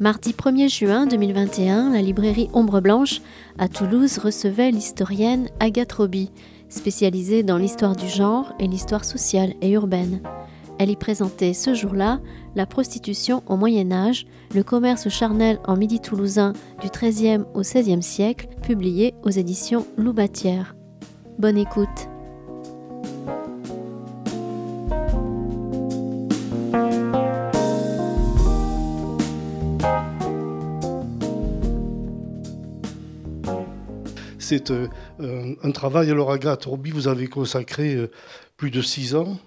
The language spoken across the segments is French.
Mardi 1er juin 2021, la librairie Ombre Blanche à Toulouse recevait l'historienne Agathe Roby, spécialisée dans l'histoire du genre et l'histoire sociale et urbaine. Elle y présentait ce jour-là la prostitution au Moyen Âge, le commerce charnel en midi toulousain du XIIIe au XVIe siècle, publié aux éditions Loubatière. Bonne écoute. C'est euh, un travail. Alors, Agathe Roby, vous avez consacré euh, plus de six ans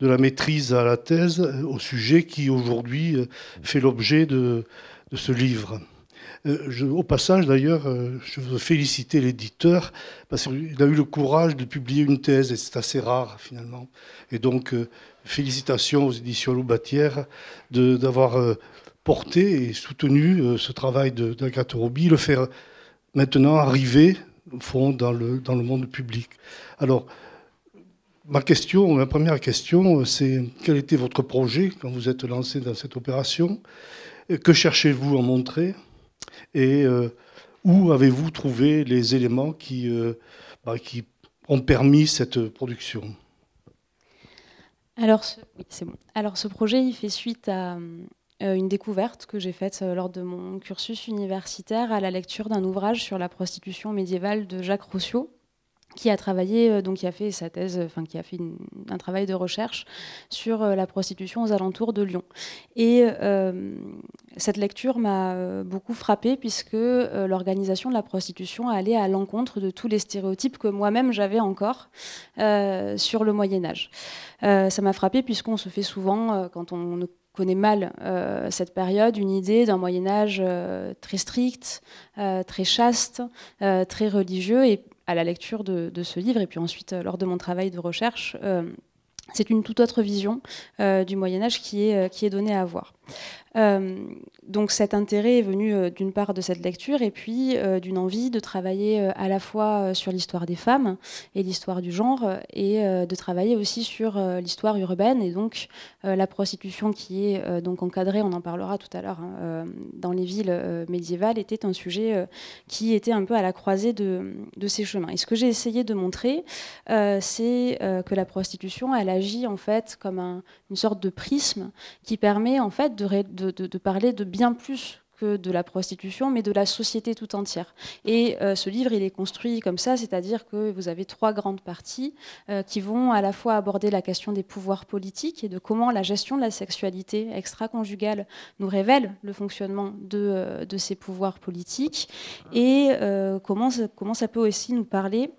de la maîtrise à la thèse euh, au sujet qui aujourd'hui fait l'objet de, ce livre. au passage, d'ailleurs, je veux féliciter l'éditeur parce qu'il a eu le courage de publier une thèse et c'est assez rare finalement. Et donc, félicitations aux éditions Loubatière d'avoir porté et soutenu ce travail d'Agathe Roby, le faire maintenant arriver au fond dans le, dans le monde public. Alors, ma question, ma première question, c'est quel était votre projet quand vous êtes lancé dans cette opération? Que cherchez-vous à montrer? Et euh, où avez-vous trouvé les éléments qui, euh, bah, qui ont permis cette production? Alors ce, bon. Alors, ce projet, il fait suite à, une découverte que j'ai faite euh, lors de mon cursus universitaire à la lecture d'un ouvrage sur la prostitution médiévale de Jacques Rousseau, qui a travaillé, euh, donc qui a fait sa thèse, enfin qui a fait un travail de recherche sur la prostitution aux alentours de Lyon. Et cette lecture m'a beaucoup frappée puisque l'organisation de la prostitution allait à l'encontre de tous les stéréotypes que moi-même j'avais encore sur le Moyen Âge. ça m'a frappée puisqu'on se fait souvent, quand on connaît mal euh, cette période, une idée d'un Moyen Âge euh, très strict, euh, très chaste, très religieux. Et à la lecture de, ce livre, et puis ensuite lors de mon travail de recherche, c'est une toute autre vision du Moyen Âge qui est, qui est donnée à voir. Euh, donc cet intérêt est venu euh, d'une part de cette lecture et puis euh, d'une envie de travailler à la fois sur l'histoire des femmes et l'histoire du genre et de travailler aussi sur l'histoire urbaine et donc la prostitution qui est donc encadrée, on en parlera tout à l'heure, hein, dans les villes médiévales était un sujet qui était un peu à la croisée de, ces chemins. Et ce que j'ai essayé de montrer, c'est que la prostitution, elle agit en fait comme un, une sorte de prisme qui permet en fait de, parler de bien plus que de la prostitution, mais de la société tout entière. Et euh, ce livre, il est construit comme ça, c'est-à-dire que vous avez trois grandes parties euh, qui vont à la fois aborder la question des pouvoirs politiques et de comment la gestion de la sexualité extra-conjugale nous révèle le fonctionnement de, euh, ces pouvoirs politiques, et comment ça peut aussi nous parler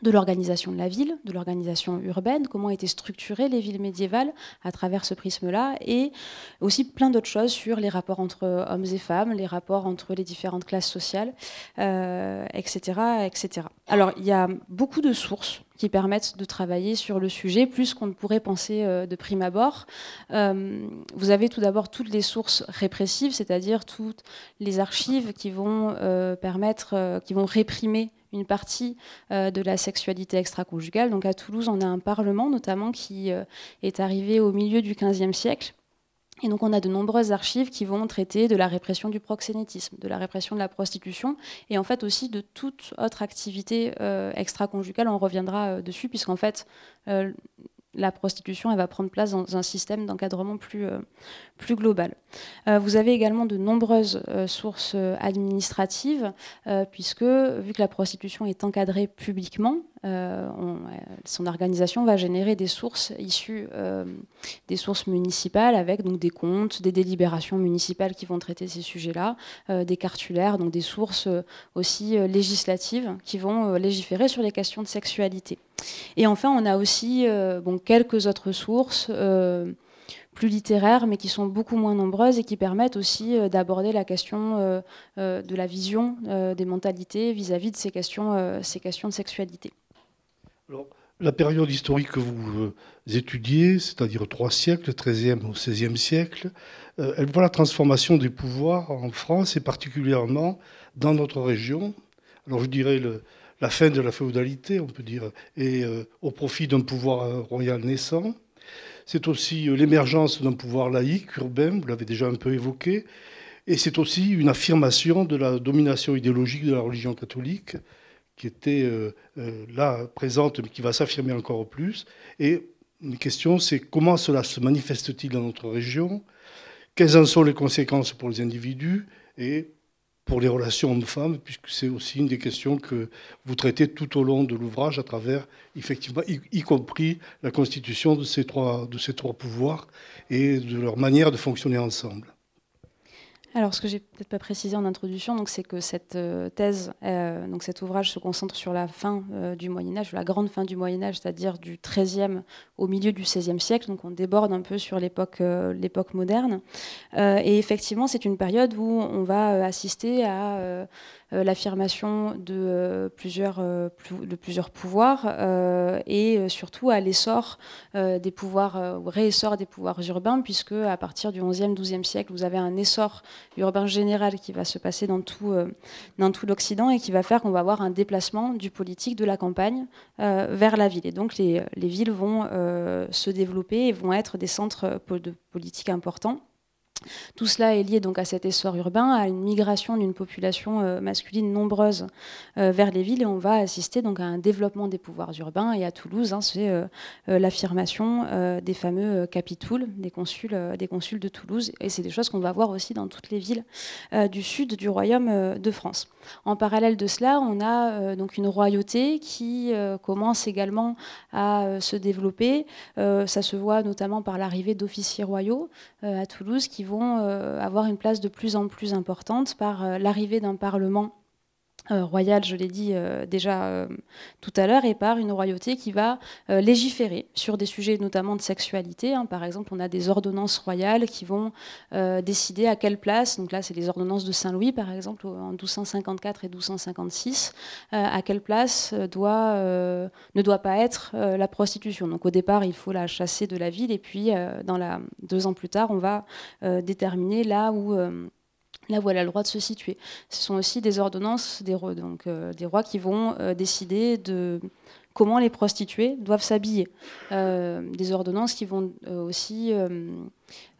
de l'organisation de la ville, de l'organisation urbaine, comment étaient structurées les villes médiévales à travers ce prisme-là, et aussi plein d'autres choses sur les rapports entre hommes et femmes, les rapports entre les différentes classes sociales, etc., euh, etc. Alors, il y a beaucoup de sources qui permettent de travailler sur le sujet, plus qu'on ne pourrait penser euh, de prime abord. Euh, vous avez tout d'abord toutes les sources répressives, c'est-à-dire toutes les archives qui vont permettre, qui vont réprimer une partie euh, de la sexualité extra-conjugale. Donc à Toulouse, on a un parlement notamment qui euh, est arrivé au milieu du XVe siècle. Et donc on a de nombreuses archives qui vont traiter de la répression du proxénétisme, de la répression de la prostitution, et en fait aussi de toute autre activité euh, extra-conjugale. On reviendra dessus, puisqu'en fait la prostitution elle va prendre place dans un système d'encadrement plus, euh, plus global. Euh, vous avez également de nombreuses euh, sources administratives, puisque vu que la prostitution est encadrée publiquement, son organisation va générer des sources issues des sources municipales, avec donc des comptes, des délibérations municipales qui vont traiter ces sujets-là, des cartulaires, donc des sources aussi législatives qui vont légiférer sur les questions de sexualité. Et enfin, on a aussi euh, bon, quelques autres sources euh, plus littéraires, mais qui sont beaucoup moins nombreuses et qui permettent aussi euh, d'aborder la question de la vision des mentalités vis-à-vis de ces questions, ces questions de sexualité. Alors, la période historique que vous étudiez, c'est-à-dire trois siècles, 13e au 16e siècle, elle voit la transformation des pouvoirs en France et particulièrement dans notre région. Alors je dirais la fin de la féodalité, on peut dire, et euh, au profit d'un pouvoir euh, royal naissant. C'est aussi euh, l'émergence d'un pouvoir laïque, urbain, vous l'avez déjà un peu évoqué, Et c'est aussi une affirmation de la domination idéologique de la religion catholique qui était euh, euh, là présente, mais qui va s'affirmer encore plus. Et une question, c'est comment cela se manifeste-t-il dans notre région? Quelles en sont les conséquences pour les individus et pour les relations hommes-femmes, puisque c'est aussi une des questions que vous traitez tout au long de l'ouvrage, à travers, effectivement, y, compris la constitution de ces, trois, de ces trois pouvoirs et de leur manière de fonctionner ensemble. Alors, ce que j'ai peut-être pas précisé en introduction, c'est que cette euh, thèse, euh, donc cet ouvrage se concentre sur la fin euh, du Moyen Âge, la grande fin du Moyen Âge, c'est-à-dire du XIIIe au milieu du XVIe siècle. Donc, on déborde un peu sur l'époque, moderne. et effectivement, c'est une période où on va assister à l'affirmation de, euh, plusieurs, euh, de plusieurs pouvoirs et surtout à l'essor des pouvoirs, réessor des pouvoirs urbains, puisque à partir du 11e, 12e siècle, vous avez un essor urbain général qui va se passer dans tout, tout l'Occident et qui va faire qu'on va avoir un déplacement du politique de la campagne vers la ville. Et donc les, les villes vont se développer et vont être des centres de politique importants. Tout cela est lié donc à cet essor urbain, à une migration d'une population euh, masculine nombreuse euh, vers les villes, et on va assister donc à un développement des pouvoirs urbains. Et à Toulouse, hein, c'est euh, l'affirmation des fameux capitouls, des consuls, de Toulouse, et c'est des choses qu'on va voir aussi dans toutes les villes du sud du royaume de France. En parallèle de cela, on a donc une royauté qui commence également à se développer. ça se voit notamment par l'arrivée d'officiers royaux à Toulouse qui vont vont euh, avoir une place de plus en plus importante par euh, l'arrivée d'un Parlement euh, royale, je l'ai dit euh, déjà euh, tout à l'heure, et par une royauté qui va légiférer sur des sujets notamment de sexualité. Hein. Par exemple, on a des ordonnances royales qui vont décider à quelle place, donc là c'est les ordonnances de Saint-Louis par exemple en 1254 et 1256, à quelle place ne doit pas être la prostitution. Donc au départ, il faut la chasser de la ville, et puis dans deux ans plus tard, on va déterminer là où là où elle a le droit de se situer. Ce sont aussi des ordonnances des rois, donc, euh, des rois qui vont euh, décider de comment les prostituées doivent s'habiller. Euh, des ordonnances qui vont aussi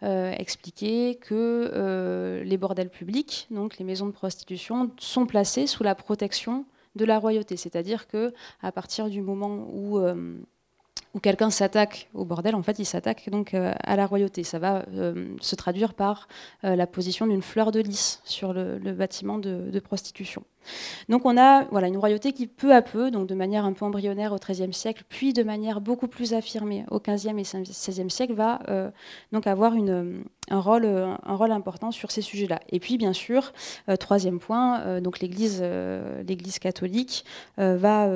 expliquer que les bordels publics, donc les maisons de prostitution, sont placées sous la protection de la royauté. C'est-à-dire que à partir du moment où où quelqu'un s'attaque au bordel, en fait, il s'attaque donc euh, à la royauté. Ça va euh, se traduire par euh, la position d'une fleur de lys sur le, bâtiment de, prostitution. Donc on a voilà, une royauté qui peu à peu, donc de manière un peu embryonnaire au XIIIe siècle, puis de manière beaucoup plus affirmée au XVe et XVIe siècle, va donc avoir un, rôle, un rôle important sur ces sujets-là. Et puis bien sûr, troisième point, donc l'Église, l'Église catholique va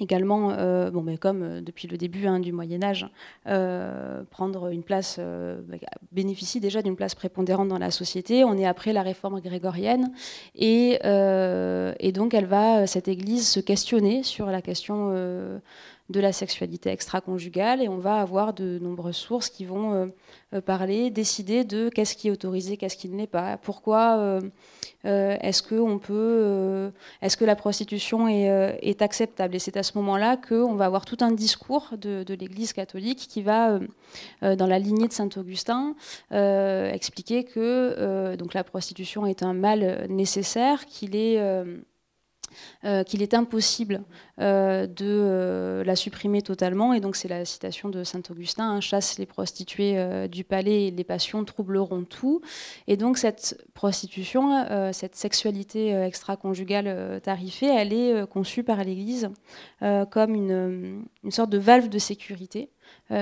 également, euh, bon, mais comme euh, depuis le début hein, du Moyen Âge, euh, prendre une place, bah, bénéficie déjà d'une place prépondérante dans la société. On est après la réforme grégorienne et, et donc elle va, cette Église, se questionner sur la question de la sexualité extra-conjugale et on va avoir de nombreuses sources qui vont euh, euh, parler, décider de qu'est-ce qui est autorisé, qu'est-ce qui ne l'est pas, pourquoi euh, est-ce que on peut, est-ce que la prostitution est, acceptable? Et c'est à ce moment-là qu'on va avoir tout un discours de, l'Église catholique qui va dans la lignée de saint Augustin expliquer que donc la prostitution est un mal nécessaire, qu'il est euh, qu'il est impossible euh, de euh, la supprimer totalement. Et donc c'est la citation de Saint Augustin, hein, chasse les prostituées du palais les passions troubleront tout. Et donc cette prostitution, cette sexualité extra-conjugale tarifée, elle est conçue par l'Église comme une, sorte de valve de sécurité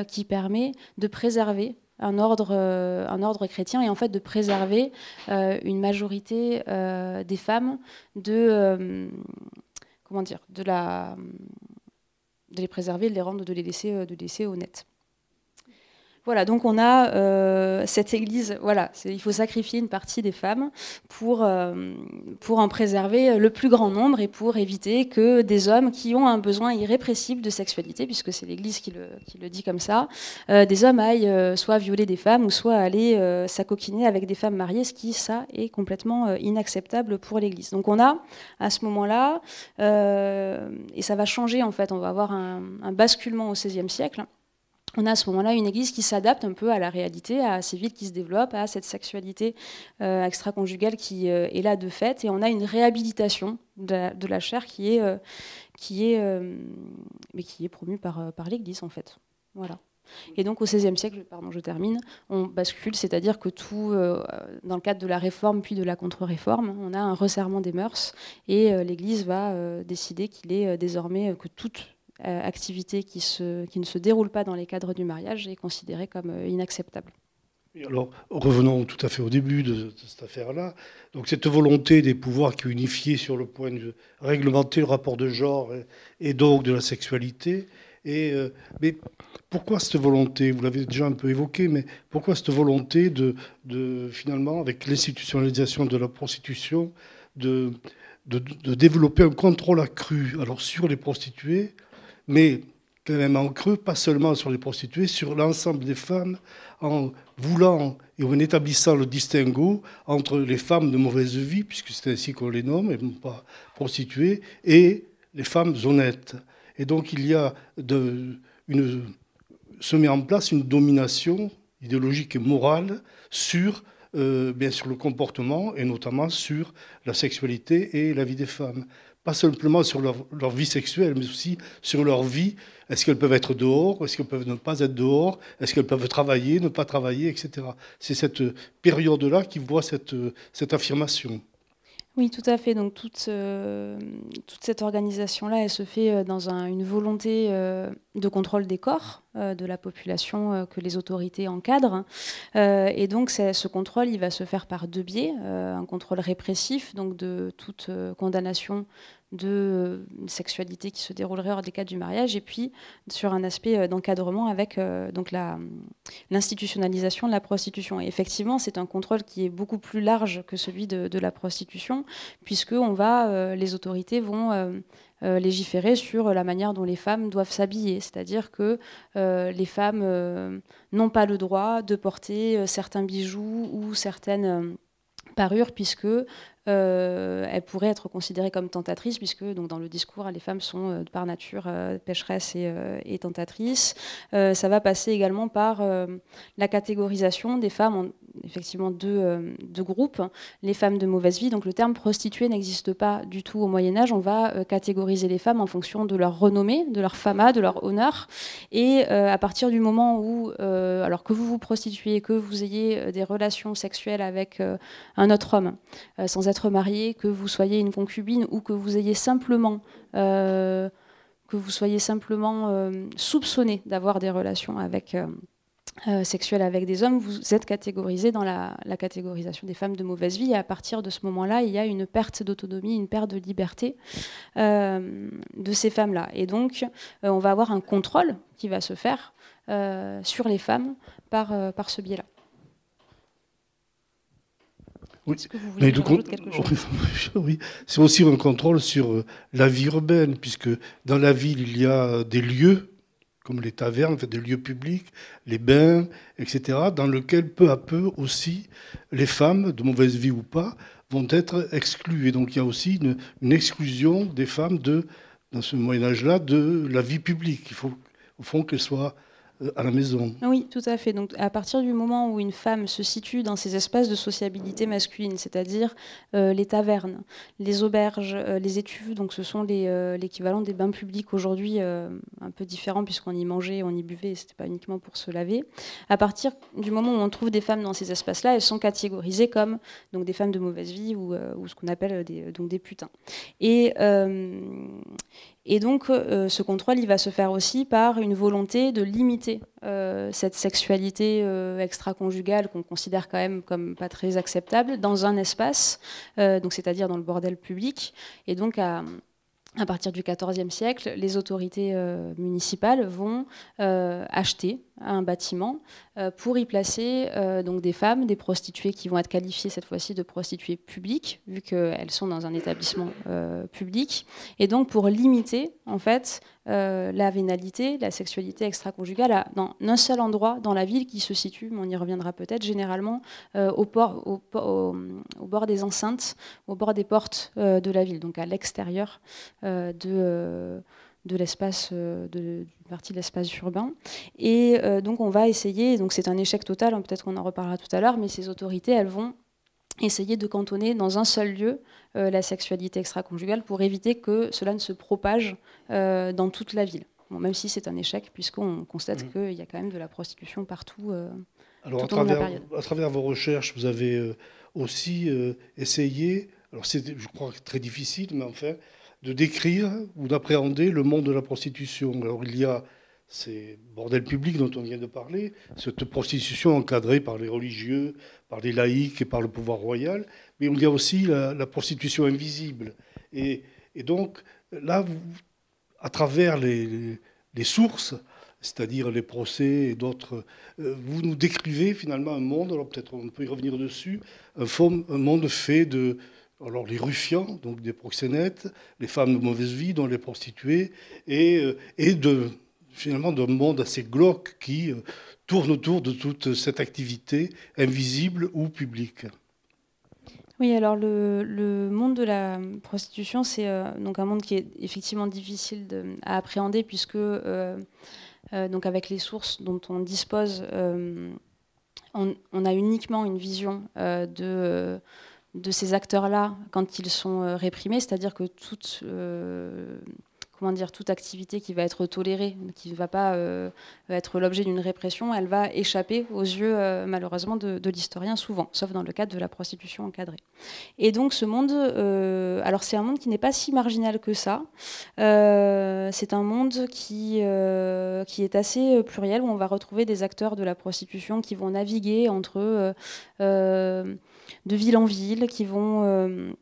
qui permet de préserver un ordre, euh, un ordre chrétien et en fait de préserver euh, une majorité euh, des femmes de comment dire de la de les préserver, de les rendre, de les laisser, de les laisser honnêtes. Voilà, donc on a euh, cette église, voilà, il faut sacrifier une partie des femmes pour, euh, pour en préserver le plus grand nombre et pour éviter que des hommes qui ont un besoin irrépressible de sexualité, puisque c'est l'église qui le, qui le, dit comme ça, euh, des hommes aillent soit violer des femmes ou soit aller s'acoquiner avec des femmes mariées, ce qui, ça, est complètement inacceptable pour l'église. Donc on a, à ce moment-là, et ça va changer en fait, on va avoir un, un basculement au XVIe siècle, on a à ce moment-là une église qui s'adapte un peu à la réalité, à ces villes qui se développent, à cette sexualité euh, extra-conjugale qui euh, est là de fait, et on a une réhabilitation de la, chair qui est, euh, qui est, mais qui est promue par, l'Église en fait. Voilà. Et donc au XVIe siècle, pardon, je termine, on bascule, c'est-à-dire que tout, dans le cadre de la réforme puis de la contre-réforme, on a un resserrement des mœurs et l'Église va décider qu'il est désormais que toute activité qui, ne se déroule pas dans les cadres du mariage est considérée comme euh, inacceptable. alors, revenons tout à fait au début de, cette affaire-là. Donc, cette volonté des pouvoirs qui unifiaient sur le point de réglementer le rapport de genre et, donc de la sexualité. Et, euh, mais pourquoi cette volonté? Vous l'avez déjà un peu évoqué, mais pourquoi cette volonté de, finalement, avec l'institutionnalisation de la prostitution, de, de, développer un contrôle accru alors sur les prostituées mais quand même en creux, pas seulement sur les prostituées, sur l'ensemble des femmes, en voulant et en établissant le distinguo entre les femmes de mauvaise vie, puisque c'est ainsi qu'on les nomme, et non pas prostituées, et les femmes honnêtes. Et donc il y a une, se met en place une domination idéologique et morale sur, euh, bien sûr, le comportement et notamment sur la sexualité et la vie des femmes pas simplement sur leur, vie sexuelle, mais aussi sur leur vie. Est-ce qu'elles peuvent être dehors? Est-ce qu'elles peuvent ne pas être dehors? Est-ce qu'elles peuvent travailler, ne pas travailler, etc. C'est cette période-là qui voit cette, cette affirmation. Oui, tout à fait. Donc toute, euh, cette organisation-là, elle se fait euh, dans une volonté euh, de contrôle des corps de la population que les autorités encadrent. et donc ce contrôle, il va se faire par deux biais. un contrôle répressif, donc de toute condamnation de euh, sexualité qui se déroulerait hors des cas du mariage, et puis sur un aspect euh, d'encadrement avec euh, donc l'institutionnalisation de la prostitution. Effectivement, c'est un contrôle qui est beaucoup plus large que celui de, la prostitution, puisque les autorités vont légiférer sur la manière dont les femmes doivent s'habiller, c'est-à-dire que les femmes n'ont pas le droit de porter certains bijoux ou certaines parures, puisque euh, elle pourrait être considérée comme tentatrice, puisque donc, dans le discours, les femmes sont euh, par nature euh, pécheresses et, et tentatrices. ça va passer également par la catégorisation des femmes en effectivement deux, deux, groupes. Les femmes de mauvaise vie, donc le terme prostituée n'existe pas du tout au Moyen Âge. On va catégoriser les femmes en fonction de leur renommée, de leur fama, de leur honneur. Et à partir du moment où, alors que vous vous prostituez, que vous ayez des relations sexuelles avec un autre homme, sans être marié, que vous soyez une concubine ou que vous ayez euh, soyez simplement euh, soupçonné d'avoir des relations avec euh, sexuelles avec des hommes, vous êtes catégorisé dans la, catégorisation des femmes de mauvaise vie. Et à partir de ce moment-là, il y a une perte d'autonomie, une perte de liberté de ces femmes-là. Et donc, on va avoir un contrôle qui va se faire sur les femmes par, par ce biais-là. Oui, mais oui. c'est aussi un contrôle sur euh, la vie urbaine, puisque dans la ville, il y a des lieux, comme les tavernes, des lieux publics, les bains, etc., dans lesquels peu à peu aussi les femmes, de mauvaise vie ou pas, vont être exclues. Et donc il y a aussi une, exclusion des femmes de, dans ce Moyen Âge-là de la vie publique. Il faut au fond qu'elles soient à la maison. Oui, tout à fait. Donc, à partir du moment où une femme se situe dans ces espaces de sociabilité masculine, c'est-à-dire euh, les tavernes, les auberges, euh, les étuves, donc ce sont l'équivalent des bains publics aujourd'hui, un peu différents puisqu'on y mangeait, on y buvait, c'était pas uniquement pour se laver. À partir du moment où on trouve des femmes dans ces espaces-là, elles sont catégorisées comme donc des femmes de mauvaise vie ou, ou ce qu'on appelle des, donc des putains. Et et donc, euh, ce contrôle, il va se faire aussi par une volonté de limiter euh, cette sexualité euh, extra-conjugale qu'on considère quand même comme pas très acceptable dans un espace, donc c'est-à-dire dans le bordel public. Et donc, à, à partir du XIVe siècle, les autorités municipales vont acheter un bâtiment euh, pour y placer euh, donc des femmes, des prostituées qui vont être qualifiées cette fois-ci de prostituées publiques, vu qu'elles sont dans un établissement euh, public, et donc pour limiter en fait la vénalité, la sexualité extra-conjugale dans un seul endroit dans la ville qui se situe, mais on y reviendra peut-être, généralement au, port, au, bord des enceintes, au bord des portes de la ville, donc à l'extérieur de l'espace, de, partie de l'espace urbain. Et donc on va essayer, donc c'est un échec total, hein, peut-être qu'on en reparlera tout à l'heure, mais ces autorités, elles vont essayer de cantonner dans un seul lieu la sexualité extra-conjugale pour éviter que cela ne se propage dans toute la ville. même si c'est un échec, puisqu'on constate mmh. qu'il y a quand même de la prostitution partout. Alors, à, travers, à travers vos recherches, vous avez euh, aussi euh, essayé, alors c'est, je crois, très difficile, mais enfin, de décrire ou d'appréhender le monde de la prostitution. Alors, il y a ces bordels publics dont on vient de parler, cette prostitution encadrée par les religieux, par les laïcs et par le pouvoir royal, mais il y a aussi la, prostitution invisible. Et, donc, là, à travers les, sources, c'est-à-dire les procès et d'autres. Euh, vous nous décrivez finalement un monde, alors peut-être on peut y revenir dessus, un, monde fait de alors les ruffians, donc des proxénètes, les femmes de mauvaise vie, dont les prostituées, et, euh, et de, finalement d'un monde assez glauque qui euh, tourne autour de toute cette activité invisible ou publique. Oui, alors le, monde de la prostitution, c'est donc un monde qui est effectivement difficile à appréhender puisque euh, donc avec les sources dont on dispose, euh, on, a uniquement une vision euh, de, de ces acteurs-là quand ils sont réprimés, c'est-à-dire que toute comment dire, toute activité qui va être tolérée, qui ne va pas euh, être l'objet d'une répression, elle va échapper aux yeux, euh, malheureusement, de, l'historien souvent, sauf dans le cadre de la prostitution encadrée. Et donc ce monde, euh, alors c'est un monde qui n'est pas si marginal que ça. c'est un monde qui, qui est assez pluriel, où on va retrouver des acteurs de la prostitution qui vont naviguer entre de ville en ville, qui vont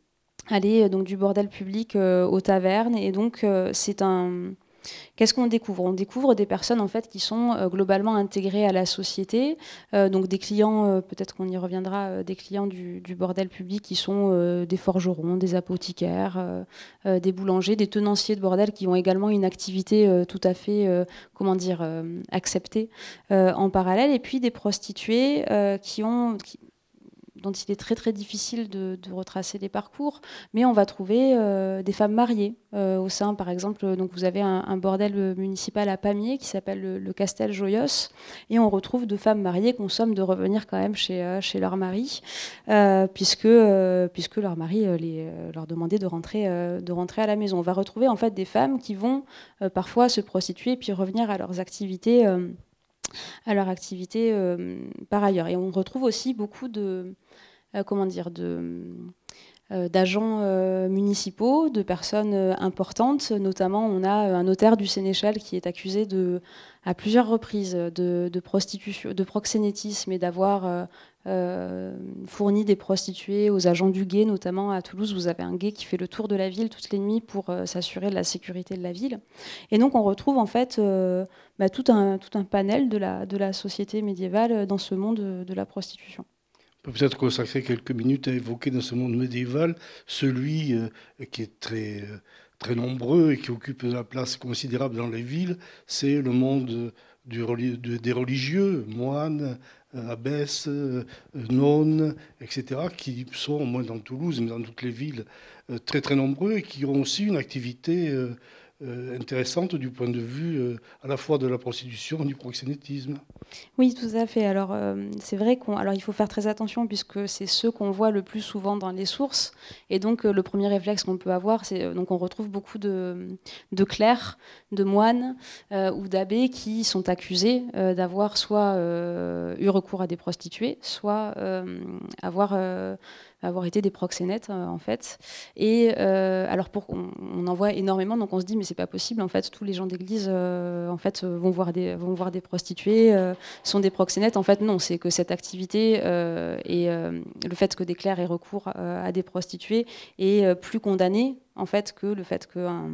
aller euh, donc du bordel public euh, aux tavernes. Et donc, euh, c'est un. Qu'est-ce qu'on découvre? On découvre des personnes en fait qui sont globalement intégrées à la société, donc des clients, peut-être qu'on y reviendra, des clients du, bordel public qui sont des forgerons, des apothicaires, des boulangers, des tenanciers de bordel qui ont également une activité tout à fait, comment dire, acceptée en parallèle, et puis des prostituées qui ont dont il est très très difficile de, retracer les parcours, mais on va trouver euh, des femmes mariées euh, au sein, par exemple, donc vous avez un, bordel municipal à Pamiers qui s'appelle le, Castel Joyos, et on retrouve deux femmes mariées qui consomment de revenir quand même chez, euh, leur mari, puisque, leur mari leur demandait de rentrer, de rentrer à la maison. On va retrouver en fait des femmes qui vont parfois se prostituer puis revenir à leurs activités à leur activité par ailleurs. Et on retrouve aussi beaucoup de, euh, comment dire, de euh, d'agents euh, municipaux, de personnes importantes. Notamment, on a un notaire du Sénéchal qui est accusé à plusieurs reprises de, prostitution, de proxénétisme et d'avoir fourni des prostituées aux agents du guet, notamment à Toulouse. Vous avez un guet qui fait le tour de la ville toutes les nuits pour s'assurer de la sécurité de la ville. Et donc, on retrouve en fait bah, tout, un, tout un panel de la, de la société médiévale dans ce monde de la prostitution peut peut-être consacrer quelques minutes à évoquer dans ce monde médiéval celui euh, qui est très, euh, très nombreux et qui occupe une place considérable dans les villes, c'est le monde des religieux, moines, euh, abbesses, nonnes, etc., qui sont, au moins dans Toulouse, mais dans toutes les villes, très très nombreux et qui ont aussi une activité euh, intéressante du point de vue euh, à la fois de la prostitution et du proxénétisme. Oui, tout à fait. Alors, euh, c'est vrai qu'on. Alors, il faut faire très attention puisque c'est ceux qu'on voit le plus souvent dans les sources. Et donc, le premier réflexe qu'on peut avoir, c'est. Donc, on retrouve beaucoup de, de clercs, de moines ou d'abbés qui sont accusés d'avoir soit eu recours à des prostituées, soit avoir avoir été des proxénètes euh, en fait. Et euh, alors pour, on, en voit énormément, donc on se dit mais c'est pas possible en fait. Tous les gens d'église euh, en fait vont voir des vont voir des prostituées, sont des proxénètes. En fait non, c'est que cette activité et le fait que des clercs aient recours à des prostituées est plus condamné en fait que le fait qu'un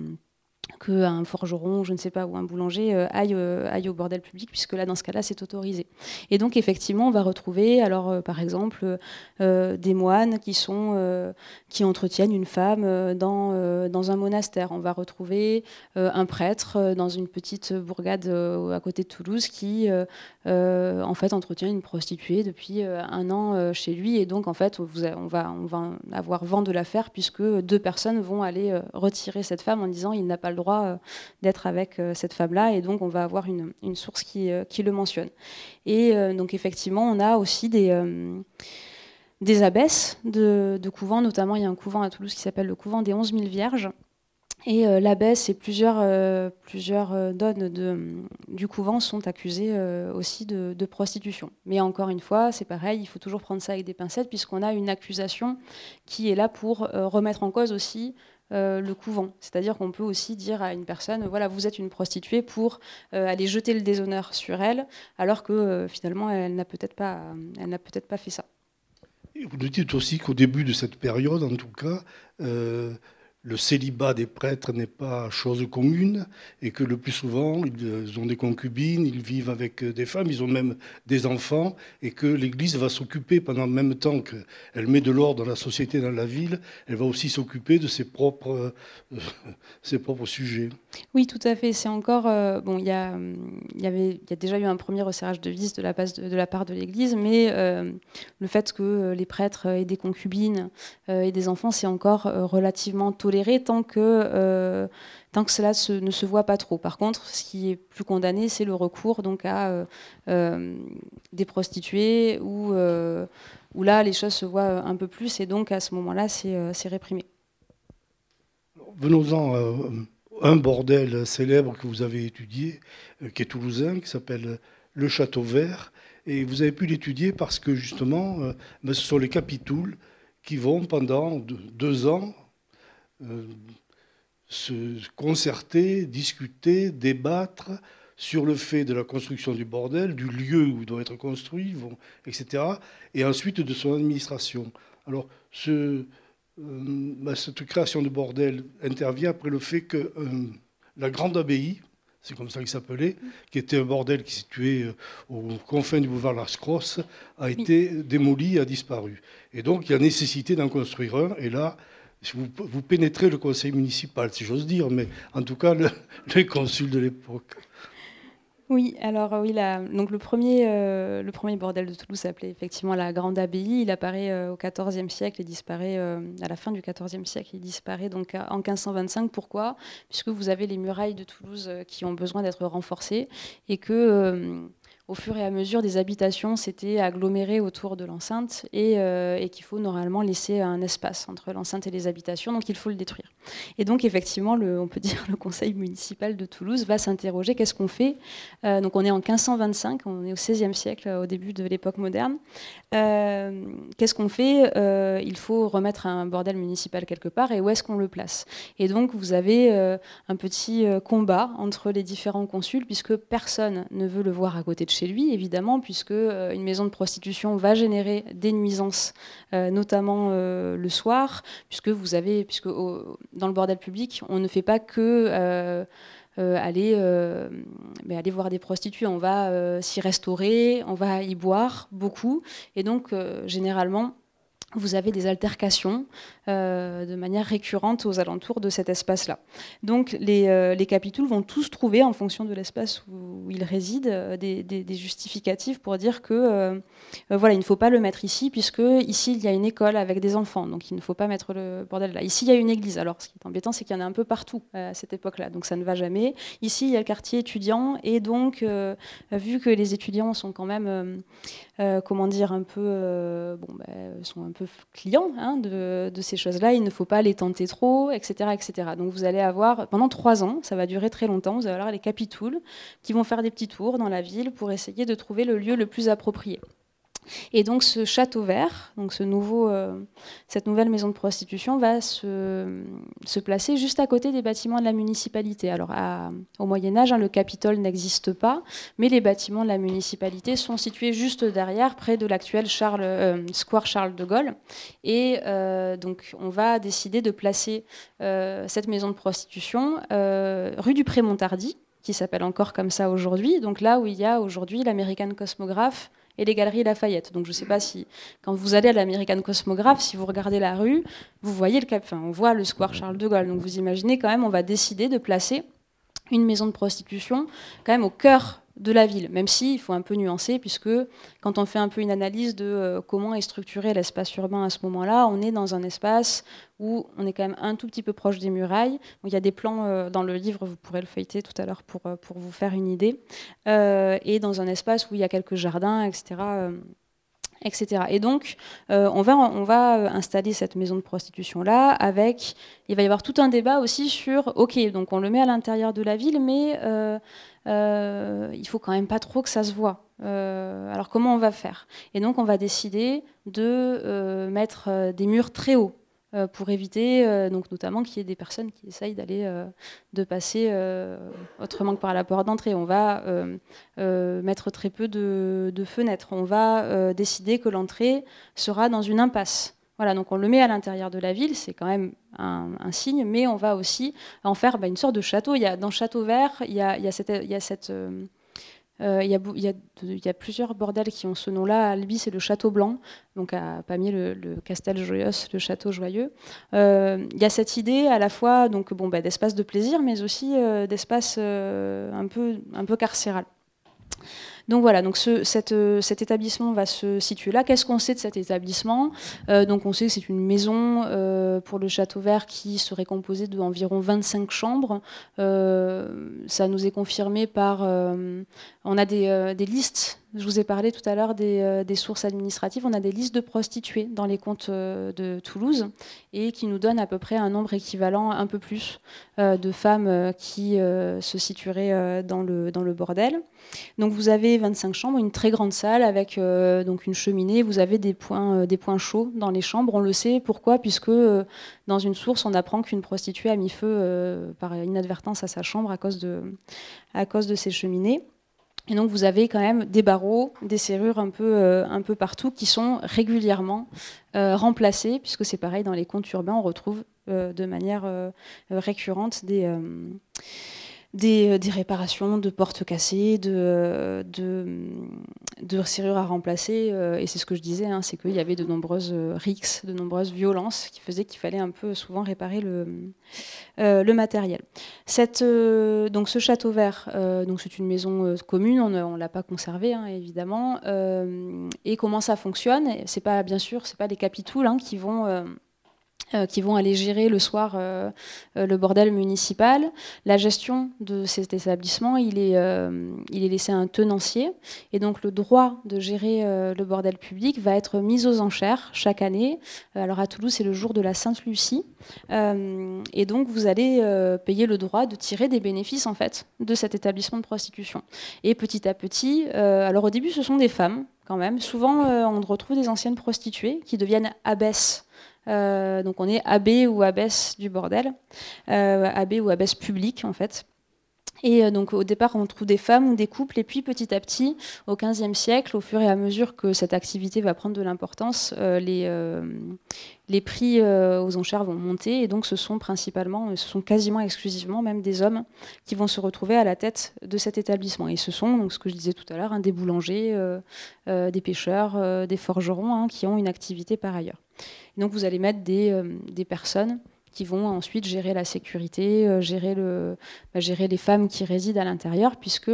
qu'un forgeron, je ne sais pas, ou un boulanger euh, aille, euh, aille, au bordel public, puisque là, dans ce cas-là, c'est autorisé. Et donc, effectivement, on va retrouver, alors, euh, par exemple, des moines qui, sont, qui entretiennent une femme dans, dans un monastère. On va retrouver un prêtre dans une petite bourgade à côté de Toulouse qui, en fait, entretient une prostituée depuis un an chez lui. Et donc, en fait, on va, on va avoir vent de l'affaire, puisque deux personnes vont aller retirer cette femme en disant il n'a pas le droit d'être avec cette femme-là, et donc on va avoir une, source qui, le mentionne. Et donc effectivement, on a aussi des des abbesses de, de, couvents, notamment il y a un couvent à Toulouse qui s'appelle le couvent des 11 000 Vierges, et euh, l'abbesse et plusieurs, euh, plusieurs euh, donnes de, du couvent sont accusées aussi de, prostitution. Mais encore une fois, c'est pareil, il faut toujours prendre ça avec des pincettes, puisqu'on a une accusation qui est là pour remettre en cause aussi le couvent. C'est-à-dire qu'on peut aussi dire à une personne, voilà, vous êtes une prostituée pour aller jeter le déshonneur sur elle, alors que finalement, elle n'a peut-être pas, peut-être pas fait ça. Vous nous dites aussi qu'au début de cette période, en tout cas, le célibat des prêtres n'est pas chose commune et que le plus souvent, ils ont des concubines, ils vivent avec des femmes, ils ont même des enfants et que l'Église va s'occuper pendant le même temps qu'elle met de l'ordre dans la société, dans la ville, elle va aussi s'occuper de ses propres, euh, ses propres sujets. Oui, tout à fait. C'est encore... Euh, bon, il y a, y y a déjà eu un premier resserrage de vis de la, de, la part de l'Église, mais euh, le fait que les prêtres aient des concubines et des enfants, c'est encore relativement toléré tant que, euh, tant que cela ne se voit pas trop. Par contre, ce qui est plus condamné, c'est le recours donc, à euh, euh, des prostituées, où, où là, les choses se voient un peu plus, et donc à ce moment-là, c'est réprimé. Venons-en à un bordel célèbre que vous avez étudié, qui est toulousain, qui s'appelle le Château Vert. Et vous avez pu l'étudier parce que justement, ben, ce sont les capitouls qui vont pendant deux ans se concerter, discuter, débattre sur le fait de la construction du bordel, du lieu où il doit être construit, etc., et ensuite de son administration. Alors, ce, euh, bah, cette création de bordel intervient après le fait que euh, la grande abbaye, c'est comme ça qu'il s'appelait, qui était un bordel qui situé aux confins du boulevard Las Cross, a été démoli, a disparu. Et donc, il y a nécessité d'en construire un, et là, vous, pénétrez le conseil municipal, si j'ose dire, mais en tout cas, le, les de l'époque. Oui, alors oui, donc le premier, euh, le premier bordel de Toulouse s'appelait effectivement la Grande Abbaye. Il apparaît euh, au XIVe siècle et disparaît euh, à la fin du XIVe siècle. Il disparaît donc en 1525. Pourquoi? Puisque vous avez les murailles de Toulouse qui ont besoin d'être renforcées et que au fur et à mesure, des habitations s'étaient agglomérées autour de l'enceinte euh, et, qu'il faut normalement laisser un espace entre l'enceinte et les habitations, donc il faut le détruire. Et donc effectivement, le, on peut dire le conseil municipal de Toulouse va s'interroger qu'est-ce qu'on fait? Euh, Donc on est en 1525, on est au XVIe siècle, au début de l'époque moderne. Euh, qu'est-ce qu'on fait? Il faut remettre un bordel municipal quelque part et où est-ce qu'on le place? Et donc vous avez un petit combat entre les différents consuls puisque personne ne veut le voir à côté de chez lui, évidemment, puisque euh, une maison de prostitution va générer des nuisances, euh, notamment euh, le soir, puisque vous avez, puisque dans le bordel public, on ne fait pas que aller, aller voir des prostituées. On va s'y restaurer, on va y boire beaucoup, et donc généralement vous avez des altercations euh, de manière récurrente aux alentours de cet espace-là. Donc les, euh, vont tous trouver, en fonction de l'espace où, ils résident, euh, des, justificatifs pour dire que voilà, il ne faut pas le mettre ici, puisque ici il y a une école avec des enfants, donc il ne faut pas mettre le bordel là. Ici il y a une église. Alors ce qui est embêtant, c'est qu'il y en a un peu partout à cette époque-là, donc ça ne va jamais. Ici il y a le quartier étudiant, et donc vu que les étudiants sont quand même, comment dire, un peu, bon, ben, sont un peu clients hein, de, ces choses-là, il ne faut pas les tenter trop, etc., etc. Donc vous allez avoir, pendant trois ans, ça va durer très longtemps, vous allez avoir les capitouls qui vont faire des petits tours dans la ville pour essayer de trouver le lieu le plus approprié. Et donc ce château vert, donc ce nouveau, euh, cette nouvelle maison de prostitution va se, placer juste à côté des bâtiments de la municipalité. Alors au Moyen Âge, hein, le Capitole n'existe pas, mais les bâtiments de la municipalité sont situés juste derrière, près de l'actuel euh, Square Charles de Gaulle. Et euh, donc on va décider de placer cette maison de prostitution rue du Pré-Montardy, qui s'appelle encore comme ça aujourd'hui, donc là où il y a aujourd'hui l'American Cosmograph et les galeries Lafayette. Donc je ne sais pas si, quand vous allez à l'American Cosmograph, si vous regardez la rue, vous voyez le cap, enfin, on voit le square Charles de Gaulle. Donc vous imaginez quand même, on va décider de placer une maison de prostitution quand même au cœur de la ville, même si il faut un peu nuancer, puisque quand on fait un peu une analyse de euh, comment est structuré l'espace urbain à ce moment-là, on est dans un espace où on est quand même un tout petit peu proche des murailles. il y a des plans euh, dans le livre, vous pourrez le feuilleter tout à l'heure pour, euh, pour vous faire une idée, et dans un espace où il y a quelques jardins, etc. Etc. Et donc, on, va, on va installer cette maison de prostitution-là avec. Il va y avoir tout un débat aussi sur OK, donc on le met à l'intérieur de la ville, mais euh, il faut quand même pas trop que ça se voit. Euh, alors comment on va faire? Et donc on va décider de euh, mettre des murs très hauts pour éviter, donc notamment qu'il y ait des personnes qui essayent d'aller, de passer autrement que par la porte d'entrée. On va mettre très peu de, fenêtres. On va décider que l'entrée sera dans une impasse. Voilà, donc on le met à l'intérieur de la ville, c'est quand même un, signe, mais on va aussi en faire bah, une sorte de château. Il y a, dans Château Vert, il y a, cette, euh, euh, il, y a, plusieurs bordels qui ont ce nom-là. Albi, c'est le Château Blanc. Donc à Pamiers, le, Castel Joyeux, le Château Joyeux. Euh, il y a cette idée à la fois donc bon, bah, d'espace de plaisir, mais aussi d'espace un, peu, un peu carcéral. Donc voilà, donc ce, euh, cet établissement va se situer là. Qu'est-ce qu'on sait de cet établissement euh, Donc on sait que c'est une maison euh, pour le Château Vert qui serait composée d'environ 25 chambres. ça nous est confirmé par... on a des, des listes je vous ai parlé tout à l'heure des, des, sources administratives. On a des listes de prostituées dans les comptes de Toulouse et qui nous donnent à peu près un nombre équivalent, un peu plus, de femmes qui se situeraient dans le, bordel. Donc vous avez 25 chambres, une très grande salle avec euh, donc une cheminée. Vous avez des points, euh, chauds dans les chambres. On le sait. Pourquoi? Puisque euh, dans une source, on apprend qu'une prostituée a mis feu par inadvertance à sa chambre à cause de, ces cheminées. Et donc vous avez quand même des barreaux, des serrures un peu, un peu partout qui sont régulièrement remplacés, puisque c'est pareil dans les comptes urbains, on retrouve de manière récurrente des euh, des, réparations de portes cassées, de, de, serrures à remplacer. Euh, et c'est ce que je disais, hein, c'est qu'il y avait de nombreuses euh, rixes, de nombreuses violences qui faisaient qu'il fallait un peu souvent réparer le, le matériel. Cette, donc ce château vert, donc c'est une maison commune, on ne l'a pas conservé hein, évidemment. et comment ça fonctionne C'est pas bien sûr, c'est pas les capitouls hein, qui vont qui vont aller gérer le soir euh, euh, le bordel municipal. La gestion de cet établissement, il est, il est laissé à un tenancier. Et donc le droit de gérer le bordel public va être mis aux enchères chaque année. Alors à Toulouse, c'est le jour de la Sainte-Lucie. et donc vous allez payer le droit de tirer des bénéfices en fait de cet établissement de prostitution. Et petit à petit, alors au début ce sont des femmes quand même. Souvent on retrouve des anciennes prostituées qui deviennent abbesses euh, donc on est abbé ou abbesse du bordel, euh, abbé ou abbesse publique en fait. Et euh, donc au départ, on trouve des femmes ou des couples, et puis petit à petit, au XVe siècle, au fur et à mesure que cette activité va prendre de l'importance, les, les prix aux enchères vont monter, et donc ce sont principalement, ce sont quasiment exclusivement même des hommes qui vont se retrouver à la tête de cet établissement. Et ce sont, donc ce que je disais tout à l'heure, hein, des boulangers, des pêcheurs, des forgerons, hein, qui ont une activité par ailleurs. Donc vous allez mettre des, euh, des personnes qui vont ensuite gérer la sécurité, euh, gérer, le, bah, gérer les femmes qui résident à l'intérieur, puisque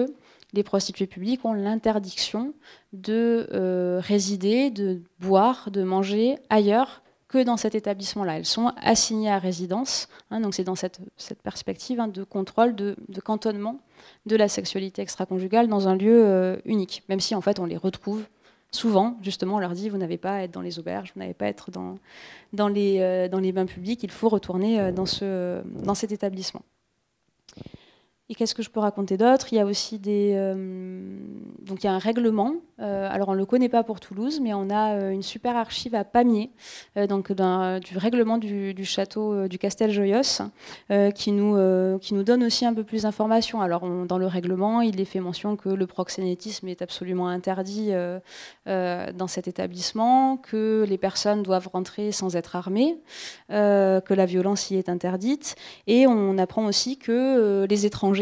les prostituées publiques ont l'interdiction de euh, résider, de boire, de manger ailleurs que dans cet établissement-là. Elles sont assignées à résidence, hein, donc c'est dans cette, perspective hein, de contrôle, de, de, cantonnement de la sexualité extra-conjugale dans un lieu unique, même si en fait on les retrouve souvent, justement, on leur dit vous n'avez pas à être dans les auberges, vous n'avez pas à être dans, dans, les, euh, dans les bains publics, il faut retourner euh, dans, ce, dans cet établissement. Et qu'est-ce que je peux raconter d'autre? Il y a aussi des, euh, donc il y a un règlement. Euh, alors on le connaît pas pour Toulouse, mais on a euh, une super archive à Pamiers, donc du règlement du, château du Castel Joyos, qui nous qui nous donne aussi un peu plus d'informations. Alors dans le règlement, il est fait mention que le proxénétisme est absolument interdit dans cet établissement, que les personnes doivent rentrer sans être armées, que la violence y est interdite, et on apprend aussi que les étrangers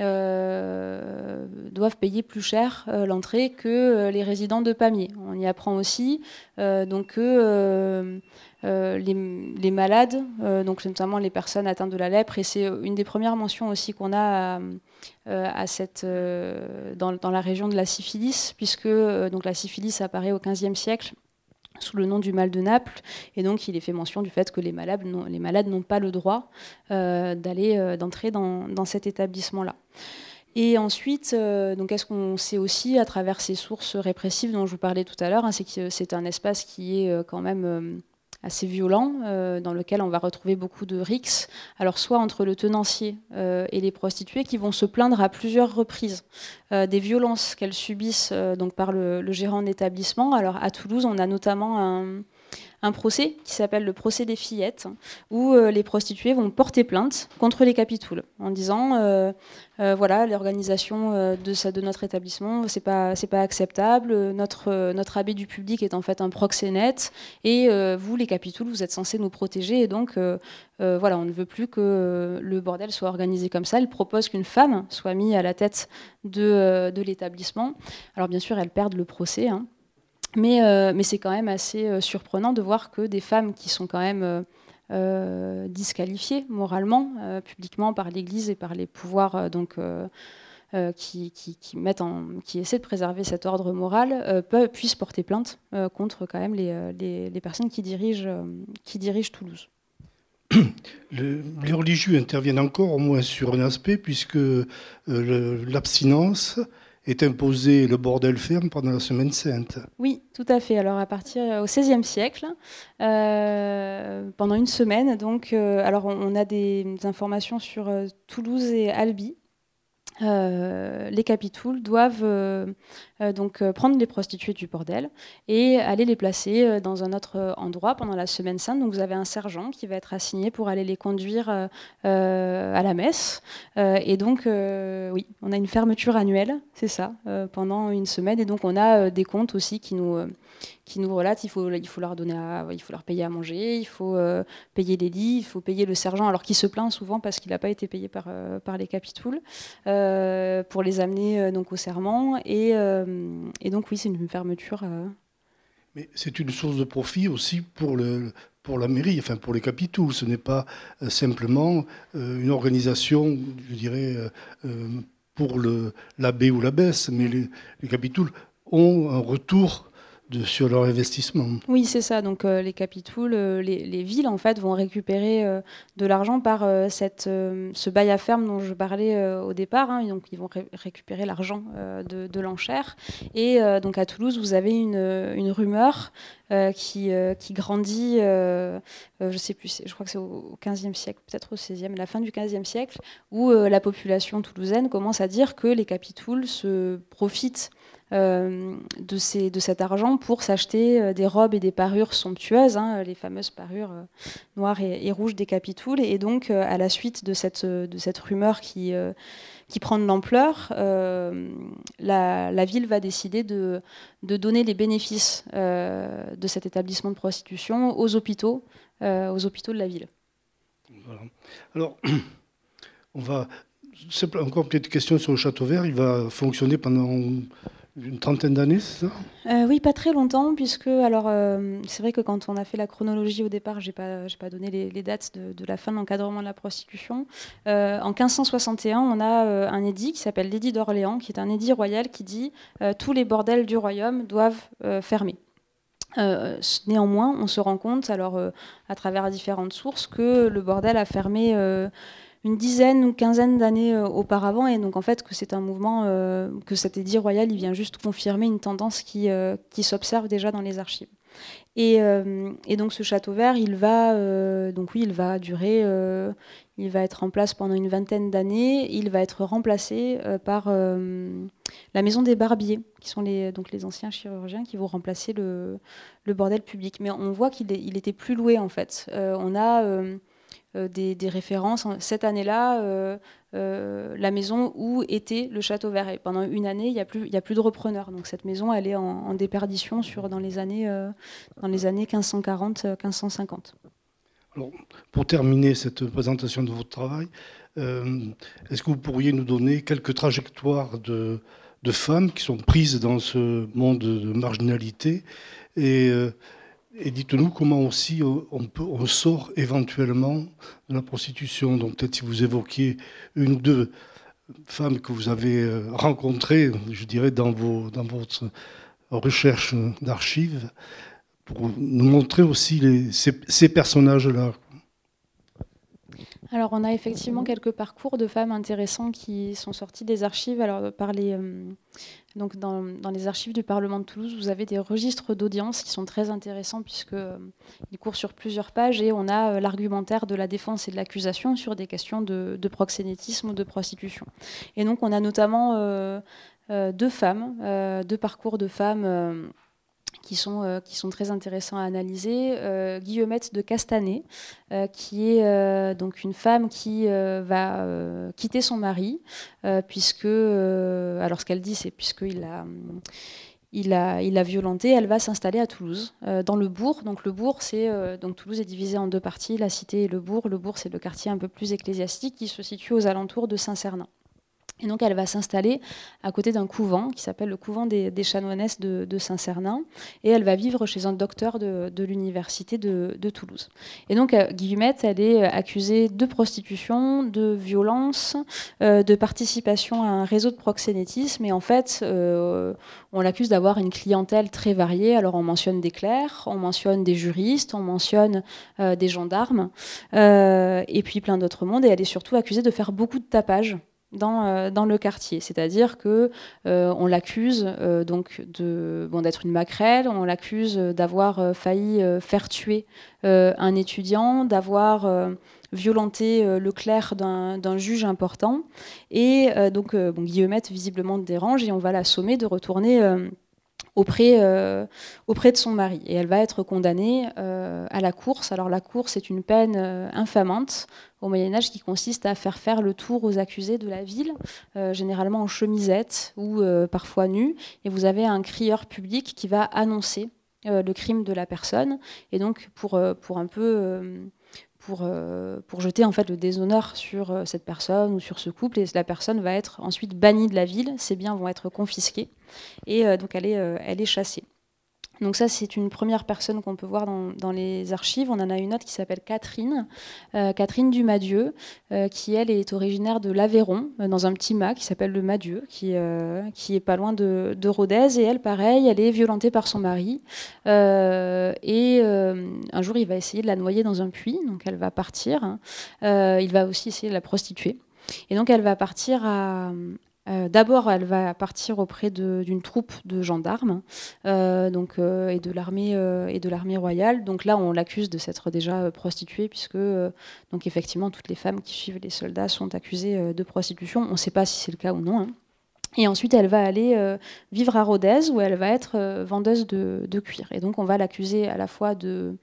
euh, doivent payer plus cher euh, l'entrée que euh, les résidents de Pamiers. On y apprend aussi donc que les, malades, donc notamment les personnes atteintes de la lèpre. Et c'est une des premières mentions aussi qu'on a dans, la région de la syphilis, puisque donc la syphilis apparaît au XVe siècle sous le nom du mal de Naples. Et donc, il est fait mention du fait que les malades, n'ont pas le droit euh, d'aller, euh, d'entrer dans, cet établissement-là. Et ensuite, euh, donc, est-ce qu'on sait aussi, à travers ces sources répressives dont je vous parlais tout à l'heure, hein, c'est que c'est un espace qui est quand même assez violent, euh, dans lequel on va retrouver beaucoup de rixes, alors soit entre le tenancier euh, et les prostituées qui vont se plaindre à plusieurs reprises euh, des violences qu'elles subissent donc par le, le gérant d'établissement. Alors à Toulouse, on a notamment un, un procès qui s'appelle le procès des fillettes, où euh, les prostituées vont porter plainte contre les capitouls en disant euh, euh, voilà l'organisation de, notre établissement c'est pas pas acceptable, notre notre abbé du public est en fait un proxénète et vous les capitouls vous êtes censés nous protéger et donc voilà on ne veut plus que le bordel soit organisé comme ça. Elle propose qu'une femme soit mise à la tête de, de l'établissement. Alors bien sûr elles perdent le procès. Hein. Euh, mais, c'est quand même assez euh, surprenant de voir que des femmes qui sont quand même euh, disqualifiées moralement, publiquement par l'Église et par les pouvoirs donc, qui, essaient de préserver cet ordre moral, puissent porter plainte contre quand même les, personnes qui dirigent, qui dirigent Toulouse. les religieux interviennent encore au moins sur un aspect, puisque l'abstinence est imposé le bordel ferme pendant la semaine sainte. Oui, tout à fait. Alors à partir euh, au XVIe siècle, euh, pendant une semaine, donc, euh, alors on, a des informations sur Toulouse et Albi. Les capitouls doivent donc prendre les prostituées du bordel et aller les placer dans un autre endroit pendant la semaine sainte. Donc vous avez un sergent qui va être assigné pour aller les conduire à la messe. et donc oui, on a une fermeture annuelle, c'est ça, pendant une semaine. Et donc on a des comptes aussi qui nous qui nous relatent il faut, il faut leur donner il faut leur payer à manger, il faut payer les lits, il faut payer le sergent, alors qu'il se plaint souvent parce qu'il n'a pas été payé par, par les capitouls, pour les amener donc au serment. Et, donc oui, c'est une fermeture. Mais c'est une source de profit aussi pour le, pour la mairie, enfin pour les capitouls. Ce n'est pas simplement une organisation, je dirais, pour l'abbé ou l'abbesse, mais les, les capitouls ont un retour sur leur investissement. Oui, c'est ça. Donc euh, les capitouls, euh, les, villes en fait vont récupérer euh, de l'argent par cette, ce bail à ferme dont je parlais au départ. Hein. donc ils vont récupérer l'argent de, l'enchère. Et donc à Toulouse, vous avez une, une rumeur qui, qui grandit. je sais plus. Je crois que c'est au 15e siècle, peut-être au 16e, la fin du 15e siècle, où la population toulousaine commence à dire que les capitouls se profitent de, ces, de, cet argent pour s'acheter euh, des robes et des parures somptueuses, hein, les fameuses parures euh, noires et, rouges des capitouls. Et donc, à la suite de cette, rumeur qui, prend de l'ampleur, la, ville va décider de, donner les bénéfices de cet établissement de prostitution aux hôpitaux, aux hôpitaux de la ville. Alors, on va encore une petite question sur le château vert. Il va fonctionner pendant une trentaine d'années, c'est ça euh, Oui, pas très longtemps, puisque alors euh, c'est vrai que quand on a fait la chronologie au départ, j'ai pas j'ai pas donné les, dates de, la fin de l'encadrement de la prostitution. Euh, en 1561, on a un édit qui s'appelle l'édit d'Orléans, qui est un édit royal qui dit tous les bordels du royaume doivent fermer. néanmoins, on se rend compte, alors à travers différentes sources, que le bordel a fermé une dizaine ou quinzaine d'années euh, auparavant, et donc en fait que c'est un mouvement, euh, que cet édit royal, il vient juste confirmer une tendance qui, euh, qui s'observe déjà dans les archives. Et, donc ce château vert, il va, donc oui, il va durer, il va être en place pendant une vingtaine d'années. Il va être remplacé par la maison des barbiers, qui sont les, donc les anciens chirurgiens qui vont remplacer le, le bordel public. Mais on voit qu'il il était plus loué en fait. on a euh, des, références. Cette année-là, euh, euh, la maison où était le château vert. Et pendant une année, il n'y a, plus, a plus de repreneurs. Donc cette maison, elle est en, déperdition sur, dans, les années, dans les années 1540-1550. Alors, pour terminer cette présentation de votre travail, est-ce que vous pourriez nous donner quelques trajectoires de, de, femmes qui sont prises dans ce monde de marginalité et Et dites-nous comment aussi on, peut, on sort éventuellement de la prostitution. Donc peut-être si vous évoquiez une ou deux femmes que vous avez euh, rencontrées, je dirais, dans, vos, dans votre recherche d'archives, pour nous montrer aussi ces personnages-là. Alors, on a effectivement quelques parcours de femmes intéressants qui sont sortis des archives. Alors, par les, euh, donc dans, les archives du Parlement de Toulouse, vous avez des registres d'audience qui sont très intéressants puisqu'ils euh, courent sur plusieurs pages et on a euh, l'argumentaire de la défense et de l'accusation sur des questions de, proxénétisme ou de prostitution. Et donc, on a notamment deux femmes, deux parcours de femmes qui sont, euh, qui sont très intéressants à analyser. Euh, Guillemette de Castanet, euh, qui est donc une femme qui va quitter son mari, puisque, alors ce qu'elle dit, c'est puisqu'il a il a, il violenté, elle va s'installer à Toulouse, dans le bourg. Donc le bourg, c'est donc Toulouse est divisée en deux parties, la cité et le bourg. Le bourg, c'est le quartier un peu plus ecclésiastique qui se situe aux alentours de Saint-Cernin. Et donc elle va s'installer à côté d'un couvent qui s'appelle le couvent des, des chanoinesses de, Saint-Cernin. Et elle va vivre chez un docteur de, l'université de, Toulouse. Et donc euh, Guillemette, elle est accusée de prostitution, de violence, euh, de participation à un réseau de proxénétisme. Et en fait, euh, on l'accuse d'avoir une clientèle très variée. Alors on mentionne des clercs, on mentionne des juristes, on mentionne des gendarmes, et puis plein d'autres mondes. Et elle est surtout accusée de faire beaucoup de tapage dans, euh, dans, le quartier. C'est-à-dire que euh, on l'accuse euh, donc de bon, d'être une maquerelle, on l'accuse d'avoir failli faire tuer un étudiant, d'avoir violenté le clerc d'un juge important. Et donc Guillemette visiblement dérange et on va la sommer de retourner auprès, euh, auprès de son mari. Et elle va être condamnée euh, à la course. Alors la course est une peine euh, infamante au Moyen Âge qui consiste à faire faire le tour aux accusés de la ville, généralement en chemisette ou parfois nus. Et vous avez un crieur public qui va annoncer le crime de la personne. Et donc pour, pour un peu pour, pour, jeter en fait le déshonneur sur cette personne ou sur ce couple. Et la personne va être ensuite bannie de la ville, ses biens vont être confisqués et euh, donc elle est, euh, elle est chassée. Donc ça, c'est une première personne qu'on peut voir dans, les archives. On en a une autre qui s'appelle Catherine, euh, Catherine Dumadieu, qui elle est originaire de l'Aveyron, dans un petit mât qui s'appelle le Madieu, qui, qui est pas loin de, Rodez. Et elle, pareil, elle est violentée par son mari. et un jour, il va essayer de la noyer dans un puits, donc elle va partir. Hein. il va aussi essayer de la prostituer. Et donc elle va partir à, euh, d'abord, elle va partir auprès d'une troupe de gendarmes euh, euh, et de l'armée et de l'armée royale. Donc là, on l'accuse de s'être déjà prostituée, puisque donc effectivement, toutes les femmes qui suivent les soldats sont accusées de prostitution. On ne sait pas si c'est le cas ou non. Hein. Et ensuite, elle va aller euh, vivre à Rodez, où elle va être euh, vendeuse de, cuir. Et donc, on va l'accuser à la fois de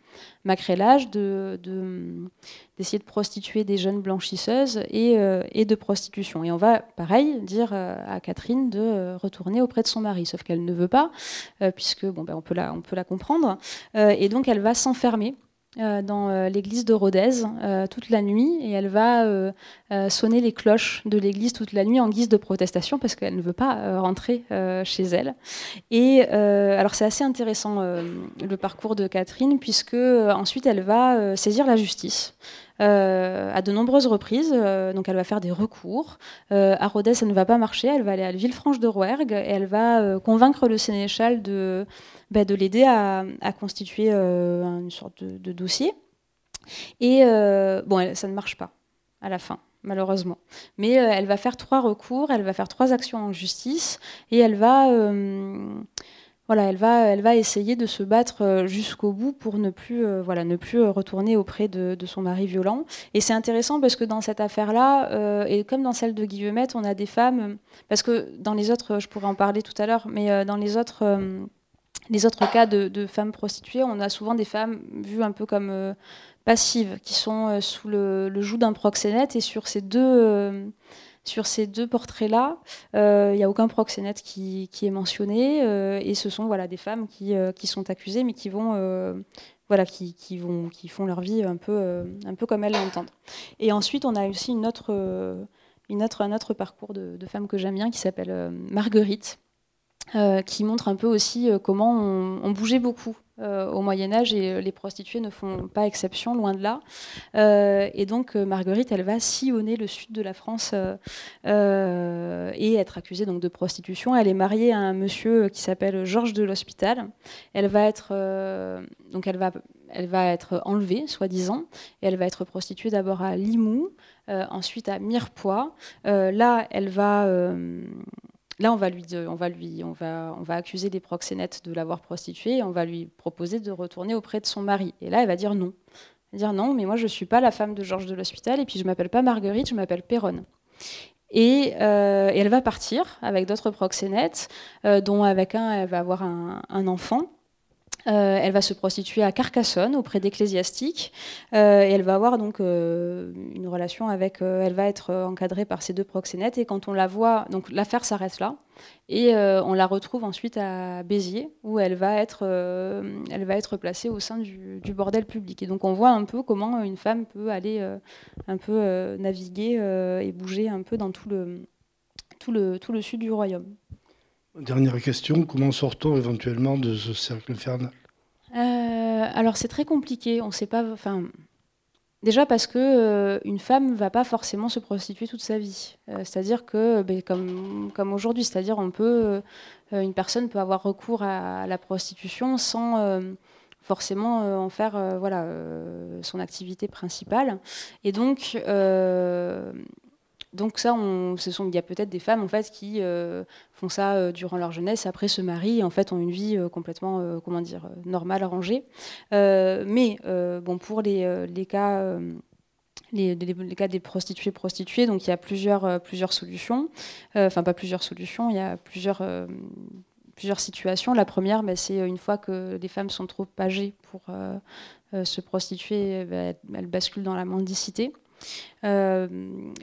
macrélage, d'essayer de, de, prostituer des jeunes blanchisseuses et, euh, de prostitution. Et on va, pareil, dire à Catherine de retourner auprès de son mari, sauf qu'elle ne veut pas, puisque, ben, on, peut la, on peut la comprendre. et donc, elle va s'enfermer dans euh, l'église de Rodez euh, toute la nuit et elle va sonner les cloches de l'église toute la nuit en guise de protestation parce qu'elle ne veut pas rentrer chez elle. Et alors c'est assez intéressant le parcours de Catherine puisque ensuite elle va saisir la justice. à de nombreuses reprises. donc elle va faire des recours. à Rodez, ça ne va pas marcher. Elle va aller à Villefranche de Rouergue et elle va convaincre le sénéchal de bah, de l'aider à, constituer euh, une sorte de, dossier. Et euh, bon, ça ne marche pas à la fin malheureusement. Mais euh, elle va faire trois recours, elle va faire trois actions en justice et elle va, voilà, elle va, elle va essayer de se battre jusqu'au bout pour ne plus, voilà, ne plus retourner auprès de, son mari violent. Et c'est intéressant parce que dans cette affaire-là, et comme dans celle de Guillemette, on a des femmes, parce que dans les autres, je pourrais en parler tout à l'heure, mais dans les autres les autres cas de, femmes prostituées, on a souvent des femmes vues un peu comme euh, passives, qui sont euh, sous le, joug d'un proxénète. Et sur ces deux, euh, portraits-là, il n'y a aucun proxénète qui, est mentionné. et ce sont voilà, des femmes qui, sont accusées, mais qui vont... voilà, qui, vont, qui font leur vie un peu, un peu comme elles l'entendent. Et ensuite, on a aussi une autre, un autre parcours de, de femmes que j'aime bien qui s'appelle Marguerite, qui montre un peu aussi euh, comment on, bougeait beaucoup au Moyen Âge et les prostituées ne font pas exception, loin de là. et donc Marguerite, elle va sillonner le sud de la France et être accusée donc de prostitution. Elle est mariée à un monsieur qui s'appelle Georges de l'Hospital. Elle va être donc elle va elle va être enlevée, soi-disant, et elle va être prostituée d'abord à Limoux, ensuite à Mirepoix. là, elle va Là, on va, lui, on, va lui, on, va, on va accuser des proxénètes de l'avoir prostituée et on va lui proposer de retourner auprès de son mari. Et là, elle va dire non. Elle va dire non, mais moi, je suis pas la femme de Georges de l'Hospital et puis je m'appelle pas Marguerite, je m'appelle Péronne. Et, euh, elle va partir avec d'autres proxénètes, euh, dont avec un, elle va avoir un enfant. Euh, elle va se prostituer à Carcassonne auprès d'ecclésiastiques euh, et elle va avoir donc euh, une relation avec. elle va être encadrée par ses deux proxénètes et quand on la voit, donc l'affaire s'arrête là et on la retrouve ensuite à Béziers où elle va être, elle va être placée au sein du, bordel public. Et donc on voit un peu comment une femme peut aller un peu naviguer et bouger un peu dans tout le sud du royaume. Dernière question, comment sort-on éventuellement de ce cercle infernal? Euh, Alors c'est très compliqué, on sait pas. Enfin, déjà parce que euh, une femme va pas forcément se prostituer toute sa vie. Euh, c'est-à-dire que, ben, comme, aujourd'hui, c'est-à-dire peut, une personne peut avoir recours à, la prostitution sans forcément en faire voilà son activité principale. Et donc donc ça, ce sont, il y a peut-être des femmes en fait qui euh, font ça euh, durant leur jeunesse, après se marient et en fait ont une vie euh, complètement, comment dire, normale, rangée. mais bon, pour les, cas des prostituées prostituées, donc il y a plusieurs, solutions. Enfin, pas plusieurs solutions, il y a plusieurs, plusieurs situations. La première, bah, c'est une fois que les femmes sont trop âgées pour se prostituer, bah, elles basculent dans la mendicité. Euh,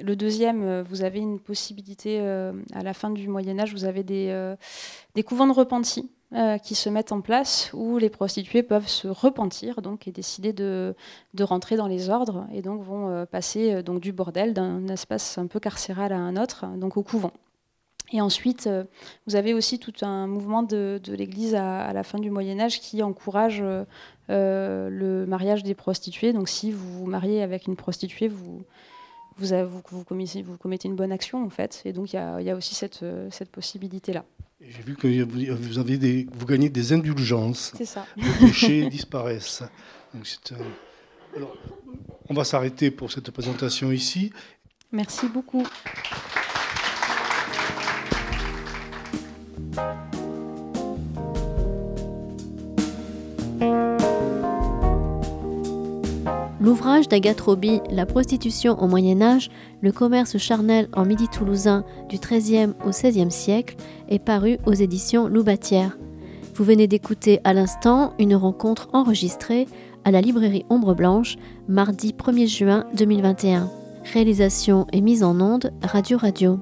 le deuxième, euh, vous avez une possibilité, euh, à la fin du Moyen Âge, vous avez des, couvents de repentis qui se mettent en place où les prostituées peuvent se repentir donc, et décider de, rentrer dans les ordres et donc vont passer du bordel d'un espace un peu carcéral à un autre, donc au couvent. Et ensuite, vous avez aussi tout un mouvement de, de l'Église à, la fin du Moyen Âge qui encourage euh, le mariage des prostituées. Donc si vous vous mariez avec une prostituée, vous, vous, vous, vous, commettez, vous commettez une bonne action en fait. Et donc il y, y a, aussi cette, cette possibilité-là. J'ai vu que vous, avez des, vous gagnez des indulgences. C'est ça. Les péchés disparaissent. Donc Alors, on va s'arrêter pour cette présentation ici. Merci beaucoup. L'ouvrage d'Agathe Roby, La prostitution au Moyen Âge, le commerce charnel en Midi toulousain du XIIIe au XVIe siècle, est paru aux éditions Loubatière. Vous venez d'écouter à l'instant une rencontre enregistrée à la librairie Ombre Blanche, mardi 1er juin 2021. Réalisation et mise en onde Radio Radio.